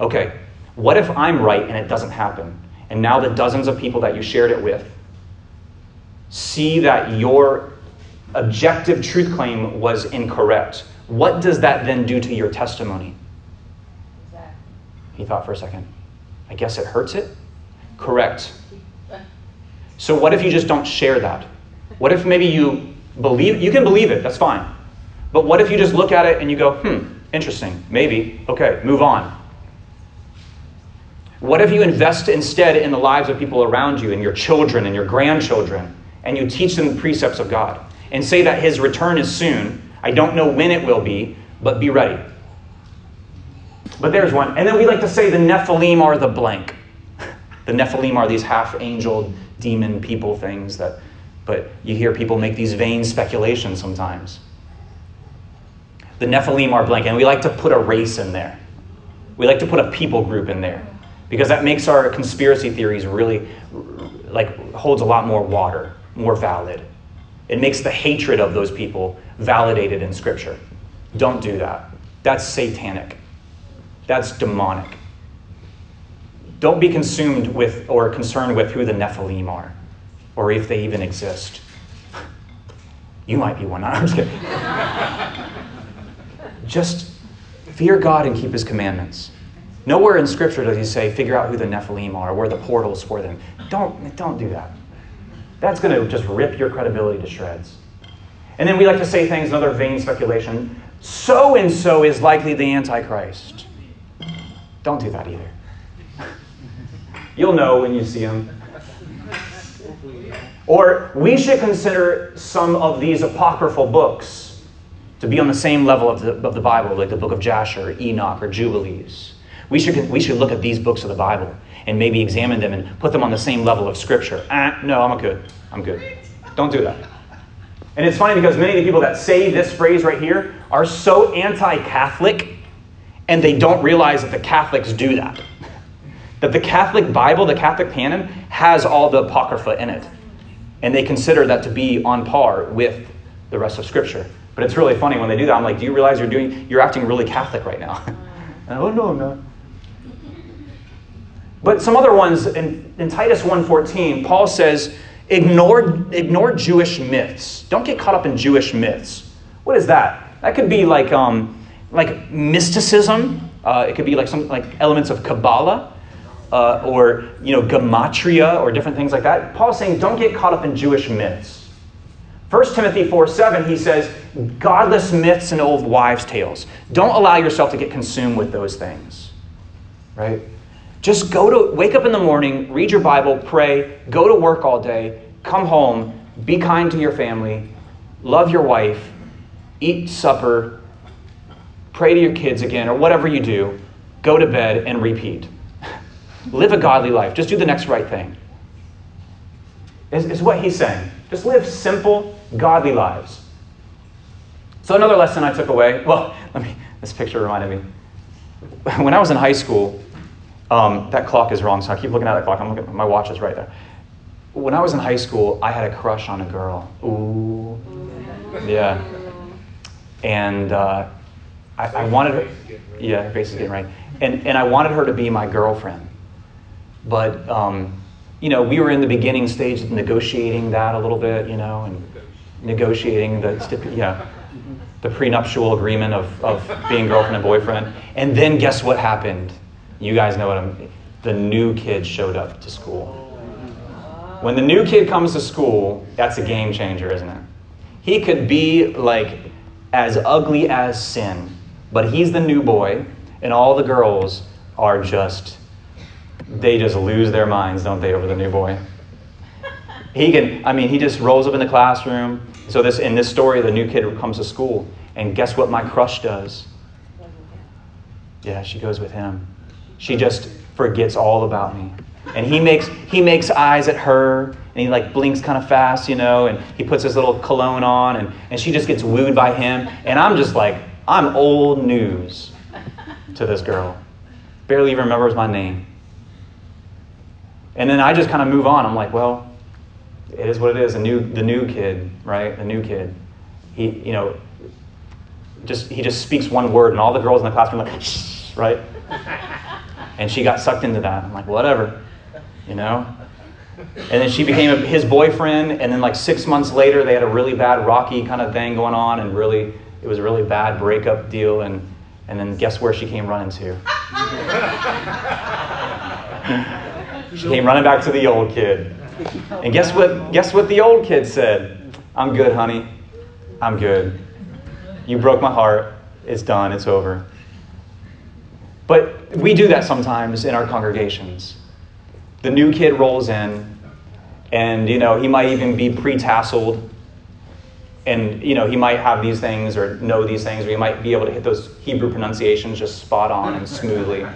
Okay, what if I'm right and it doesn't happen? And now the dozens of people that you shared it with see that your objective truth claim was incorrect. What does that then do to your testimony? He thought for a second. I guess it hurts it? Correct. So, what if you just don't share that? What if maybe you believe, you can believe it, that's fine. But what if you just look at it and you go, hmm, Interesting. Maybe. Okay, move on. What if you invest instead in the lives of people around you and your children and your grandchildren and you teach them the precepts of God and say that His return is soon? I don't know when it will be, but be ready. But there's one. And then we like to say the Nephilim are the blank. The Nephilim are these half angel, demon people things that, but you hear people make these vain speculations sometimes the Nephilim are blank, and we like to put a race in there. We like to put a people group in there because that makes our conspiracy theories really like holds a lot more water, more valid. It makes the hatred of those people validated in Scripture. Don't do that. That's satanic. That's demonic. Don't be consumed with or concerned with who the Nephilim are or if they even exist. You might be one. I'm just kidding. Just fear God and keep his commandments. Nowhere in Scripture does he say, figure out who the Nephilim are, or where the portals for them. Don't, don't do that. That's going to just rip your credibility to shreds. And then we like to say things, another vain speculation. So and so is likely the Antichrist. Don't do that either. You'll know when you see him. Or we should consider some of these apocryphal books to be on the same level of the, of the Bible, like the book of Jasher, Enoch, or Jubilees. We should, we should look at these books of the Bible and maybe examine them and put them on the same level of Scripture. Ah, no, I'm good. I'm good. Don't do that. And it's funny because many of the people that say this phrase right here are so anti Catholic and they don't realize that the Catholics do that. That the Catholic Bible, the Catholic canon, has all the Apocrypha in it. And they consider that to be on par with the rest of Scripture. But it's really funny when they do that. I'm like, do you realize you're doing, you're acting really Catholic right now? oh no, I'm not. But some other ones in, in Titus 1:14, Paul says, ignore, ignore Jewish myths. Don't get caught up in Jewish myths. What is that? That could be like, um, like mysticism. Uh, it could be like some like elements of Kabbalah. Uh, or you know gematria or different things like that. Paul's saying don't get caught up in Jewish myths. 1 Timothy 4 7, he says, godless myths and old wives' tales. Don't allow yourself to get consumed with those things. Right? Just go to, wake up in the morning, read your Bible, pray, go to work all day, come home, be kind to your family, love your wife, eat supper, pray to your kids again, or whatever you do, go to bed and repeat. live a godly life. Just do the next right thing. Is, is what he's saying. Just live simple, godly lives. So, another lesson I took away well, let me, this picture reminded me. When I was in high school, um, that clock is wrong, so I keep looking at that clock. I'm looking, my watch is right there. When I was in high school, I had a crush on a girl. Ooh. Yeah. And uh, I, I, wanted her, yeah, getting right. And, and I wanted her to be my girlfriend. But, um, you know, we were in the beginning stage of negotiating that a little bit, you know, and negotiating the, yeah, the prenuptial agreement of, of being girlfriend and boyfriend. And then guess what happened? You guys know what I'm. The new kid showed up to school. When the new kid comes to school, that's a game changer, isn't it? He could be like as ugly as sin, but he's the new boy, and all the girls are just, they just lose their minds, don't they, over the new boy? He can, I mean, he just rolls up in the classroom. So this in this story, the new kid comes to school, and guess what my crush does? Yeah, she goes with him. She just forgets all about me. And he makes he makes eyes at her and he like blinks kind of fast, you know, and he puts his little cologne on and, and she just gets wooed by him. And I'm just like, I'm old news to this girl. Barely even remembers my name. And then I just kind of move on. I'm like, well, it is what it is. The new the new kid, right? The new kid. He, you know, just he just speaks one word and all the girls in the classroom are like, right? And she got sucked into that. I'm like, whatever, you know? And then she became his boyfriend, and then like six months later, they had a really bad rocky kind of thing going on, and really, it was a really bad breakup deal. And, and then guess where she came running to? she came running back to the old kid. And guess what? Guess what the old kid said? I'm good, honey. I'm good. You broke my heart. It's done. It's over. But we do that sometimes in our congregations. The new kid rolls in, and you know he might even be pre-tasseled, and you know he might have these things or know these things, or he might be able to hit those Hebrew pronunciations just spot on and smoothly.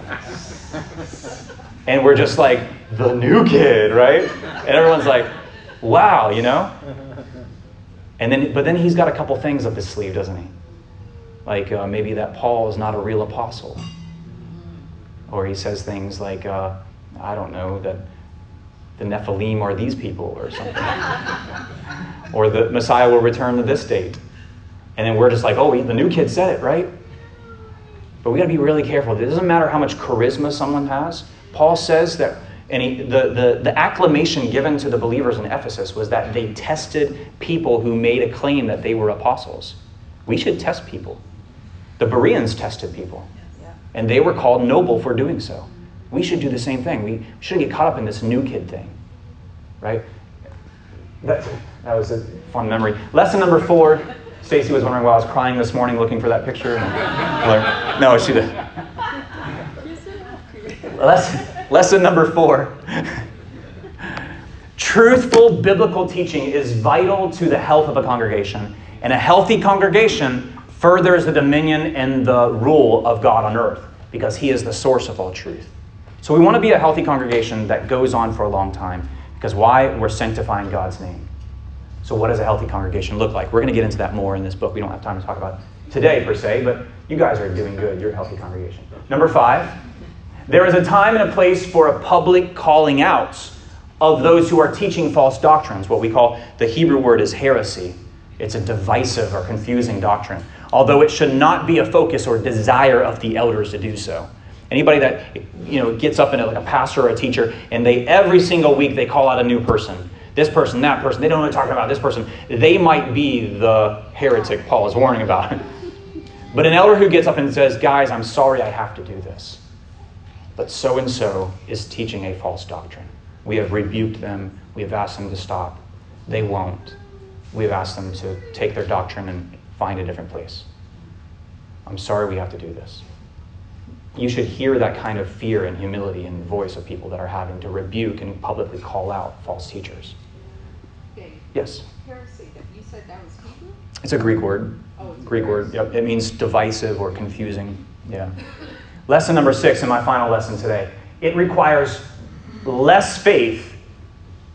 and we're just like the new kid, right? And everyone's like, "Wow," you know. And then, but then he's got a couple things up his sleeve, doesn't he? Like uh, maybe that Paul is not a real apostle. Or he says things like, uh, I don't know, that the Nephilim are these people or something. or the Messiah will return to this date. And then we're just like, oh, the new kid said it, right? But we got to be really careful. It doesn't matter how much charisma someone has. Paul says that and he, the, the, the acclamation given to the believers in Ephesus was that they tested people who made a claim that they were apostles. We should test people. The Bereans tested people. And they were called noble for doing so. We should do the same thing. We shouldn't get caught up in this new kid thing, right? That, that was a fun memory. Lesson number four. Stacy was wondering why I was crying this morning looking for that picture. no, she did. Lesson, lesson number four. Truthful biblical teaching is vital to the health of a congregation. And a healthy congregation furthers the dominion and the rule of God on earth because he is the source of all truth. So we want to be a healthy congregation that goes on for a long time because why? We're sanctifying God's name. So, what does a healthy congregation look like? We're going to get into that more in this book. We don't have time to talk about today per se, but you guys are doing good. You're a healthy congregation. Number five, there is a time and a place for a public calling out of those who are teaching false doctrines. What we call the Hebrew word is heresy. It's a divisive or confusing doctrine although it should not be a focus or desire of the elders to do so. Anybody that you know gets up in a, like a pastor or a teacher and they every single week they call out a new person, this person, that person, they don't what to talk about this person. They might be the heretic Paul is warning about. but an elder who gets up and says, "Guys, I'm sorry I have to do this." But so and so is teaching a false doctrine. We have rebuked them. We have asked them to stop. They won't. We have asked them to take their doctrine and find a different place. I'm sorry we have to do this. you should hear that kind of fear and humility in the voice of people that are having to rebuke and publicly call out false teachers. Dave, Yes, heresy, that you said that was Hebrew? it's a Greek word. Oh, Greek word. Yep, it means divisive or confusing. Yeah. Lesson number six, in my final lesson today, it requires less faith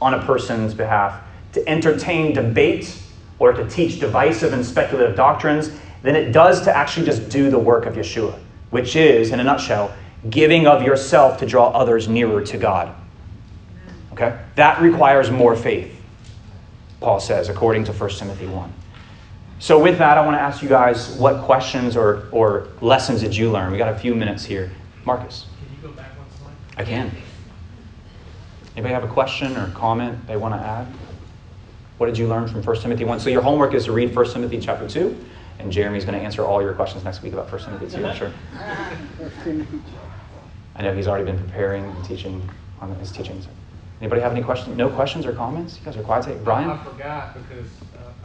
on a person's behalf to entertain debate or to teach divisive and speculative doctrines than it does to actually just do the work of Yeshua, which is, in a nutshell, giving of yourself to draw others nearer to God. Okay? That requires more faith, Paul says, according to 1 Timothy 1. So, with that, I want to ask you guys what questions or, or lessons did you learn? We got a few minutes here. Marcus, Can you go back one slide? I can. Anybody have a question or comment they want to add? What did you learn from 1 Timothy 1? So, your homework is to read 1 Timothy chapter 2, and Jeremy's going to answer all your questions next week about 1 Timothy 2, I'm sure. I know he's already been preparing and teaching on his teachings. Anybody have any questions? No questions or comments? You guys are quiet today. Brian? I forgot because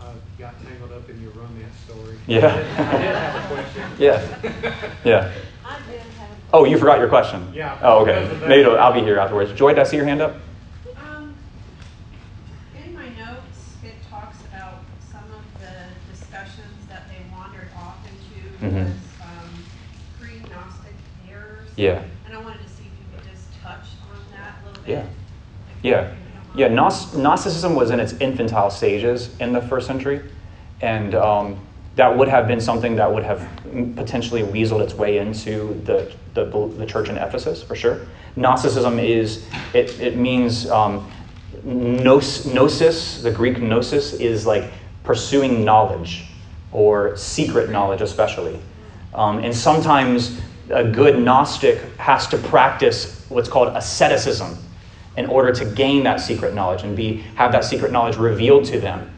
uh, I got tangled up in your romance story. Yeah. I did, I have a question. Yeah. Yeah. I did have. Oh, you forgot your question? Yeah. Oh, okay. Because of that. Maybe I'll be here afterwards. Joy, did I see your hand up? Um, in my notes, it talks about some of the discussions that they wandered off Mhm. um, pre-Gnostic errors. Yeah. And I wanted to see if you could just touch on that a little bit. Yeah. if- Yeah. if you don't Yeah, Gnosticism was in its infantile stages in the first century, and um, that would have been something that would have potentially weaseled its way into the, the, the church in Ephesus, for sure. Gnosticism is, it, it means um, gnosis, the Greek gnosis, is like pursuing knowledge, or secret knowledge, especially. Um, and sometimes a good Gnostic has to practice what's called asceticism in order to gain that secret knowledge and be have that secret knowledge revealed to them.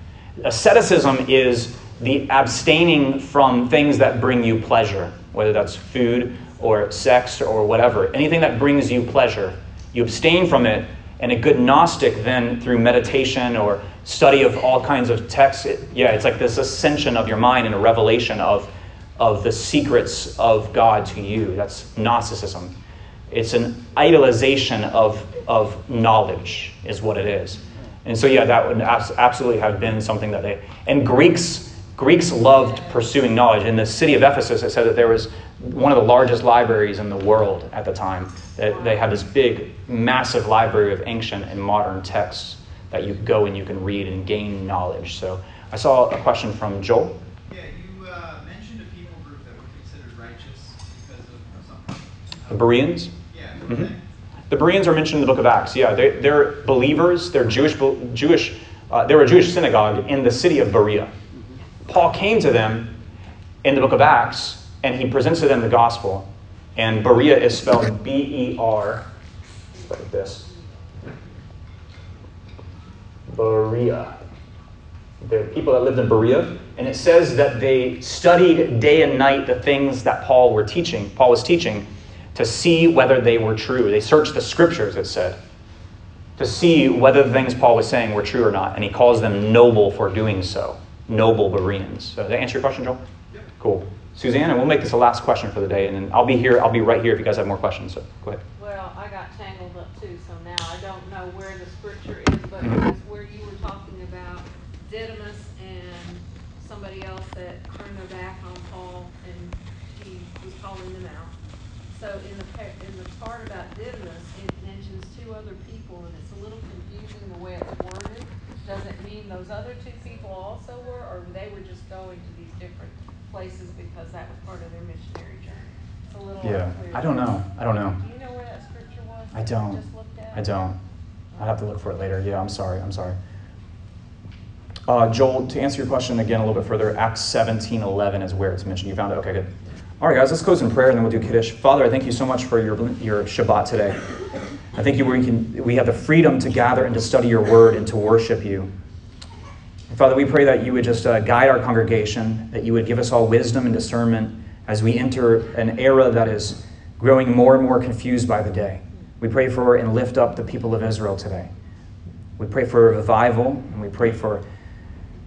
Asceticism is the abstaining from things that bring you pleasure, whether that's food or sex or whatever. Anything that brings you pleasure, you abstain from it. And a good Gnostic, then through meditation or study of all kinds of texts, it, yeah, it's like this ascension of your mind and a revelation of, of the secrets of God to you. That's Gnosticism. It's an idolization of, of knowledge, is what it is. And so, yeah, that would absolutely have been something that they. And Greeks, Greeks loved pursuing knowledge. In the city of Ephesus, it said that there was one of the largest libraries in the world at the time. That they had this big, massive library of ancient and modern texts that you go and you can read and gain knowledge. So, I saw a question from Joel. Yeah, you uh, mentioned a people group that were considered righteous because of something. The Bereans. Yeah. Mhm. The Bereans are mentioned in the book of Acts. Yeah, they, they're believers. They're Jewish. Jewish. Uh, they were a Jewish synagogue in the city of Berea. Paul came to them in the book of Acts, and he presents to them the gospel. And Berea is spelled B-E-R, like this. Berea. The people that lived in Berea, and it says that they studied day and night the things that Paul were teaching. Paul was teaching to see whether they were true. They searched the scriptures, it said, to see whether the things Paul was saying were true or not. And he calls them noble for doing so. Noble Bereans. So, did that answer your question, Joel? Yep. Cool. Suzanne, and we'll make this the last question for the day, and then I'll be here. I'll be right here if you guys have more questions. So, go ahead. Well, I got tangled up too, so now I don't know where the scripture is, but Mhm. it's where you were talking about Didymus and somebody else that turned their back on Paul and he was calling them out. So in the, in the part about Didymus, it mentions two other people and it's a little confusing the way it's worded. Does it mean those other two people also were, or they were just going to these different places because that was part of their missionary journey? It's a little Yeah, unclear. I don't know. I don't know. Do you know where that scripture was? I don't. Just looked at? I don't. I'd have to look for it later. Yeah, I'm sorry. I'm sorry. Uh, Joel, to answer your question again a little bit further, Acts 17 11 is where it's mentioned. You found it? Okay, good. All right, guys, let's close in prayer and then we'll do Kiddush. Father, I thank you so much for your, your Shabbat today. I thank you we, can, we have the freedom to gather and to study your word and to worship you. And Father, we pray that you would just uh, guide our congregation, that you would give us all wisdom and discernment as we enter an era that is growing more and more confused by the day. We pray for and lift up the people of Israel today. We pray for revival and we pray for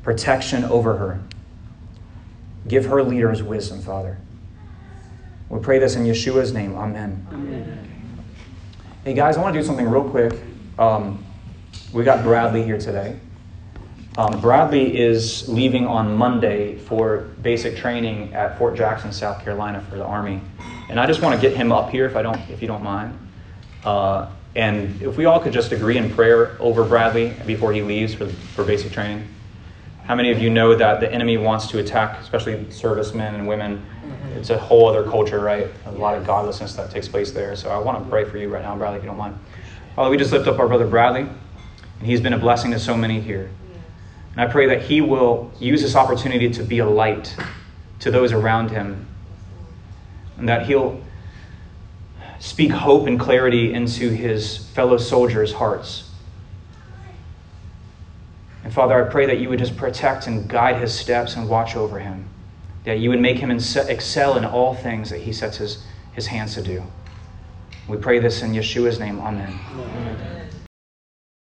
protection over her. Give her leaders wisdom, Father. We pray this in Yeshua's name. Amen. Amen. Hey guys, I want to do something real quick. Um, we got Bradley here today. Um, Bradley is leaving on Monday for basic training at Fort Jackson, South Carolina, for the Army, and I just want to get him up here, if I don't, if you don't mind. Uh, and if we all could just agree in prayer over Bradley before he leaves for, for basic training. How many of you know that the enemy wants to attack, especially servicemen and women? It's a whole other culture, right? A lot of godlessness that takes place there. So I want to pray for you right now, Bradley, if you don't mind. Father, we just lift up our brother Bradley, and he's been a blessing to so many here. And I pray that he will use this opportunity to be a light to those around him, and that he'll speak hope and clarity into his fellow soldiers' hearts. And Father, I pray that you would just protect and guide his steps and watch over him, that you would make him excel in all things that he sets his, his hands to do. We pray this in Yeshua's name. Amen. Amen.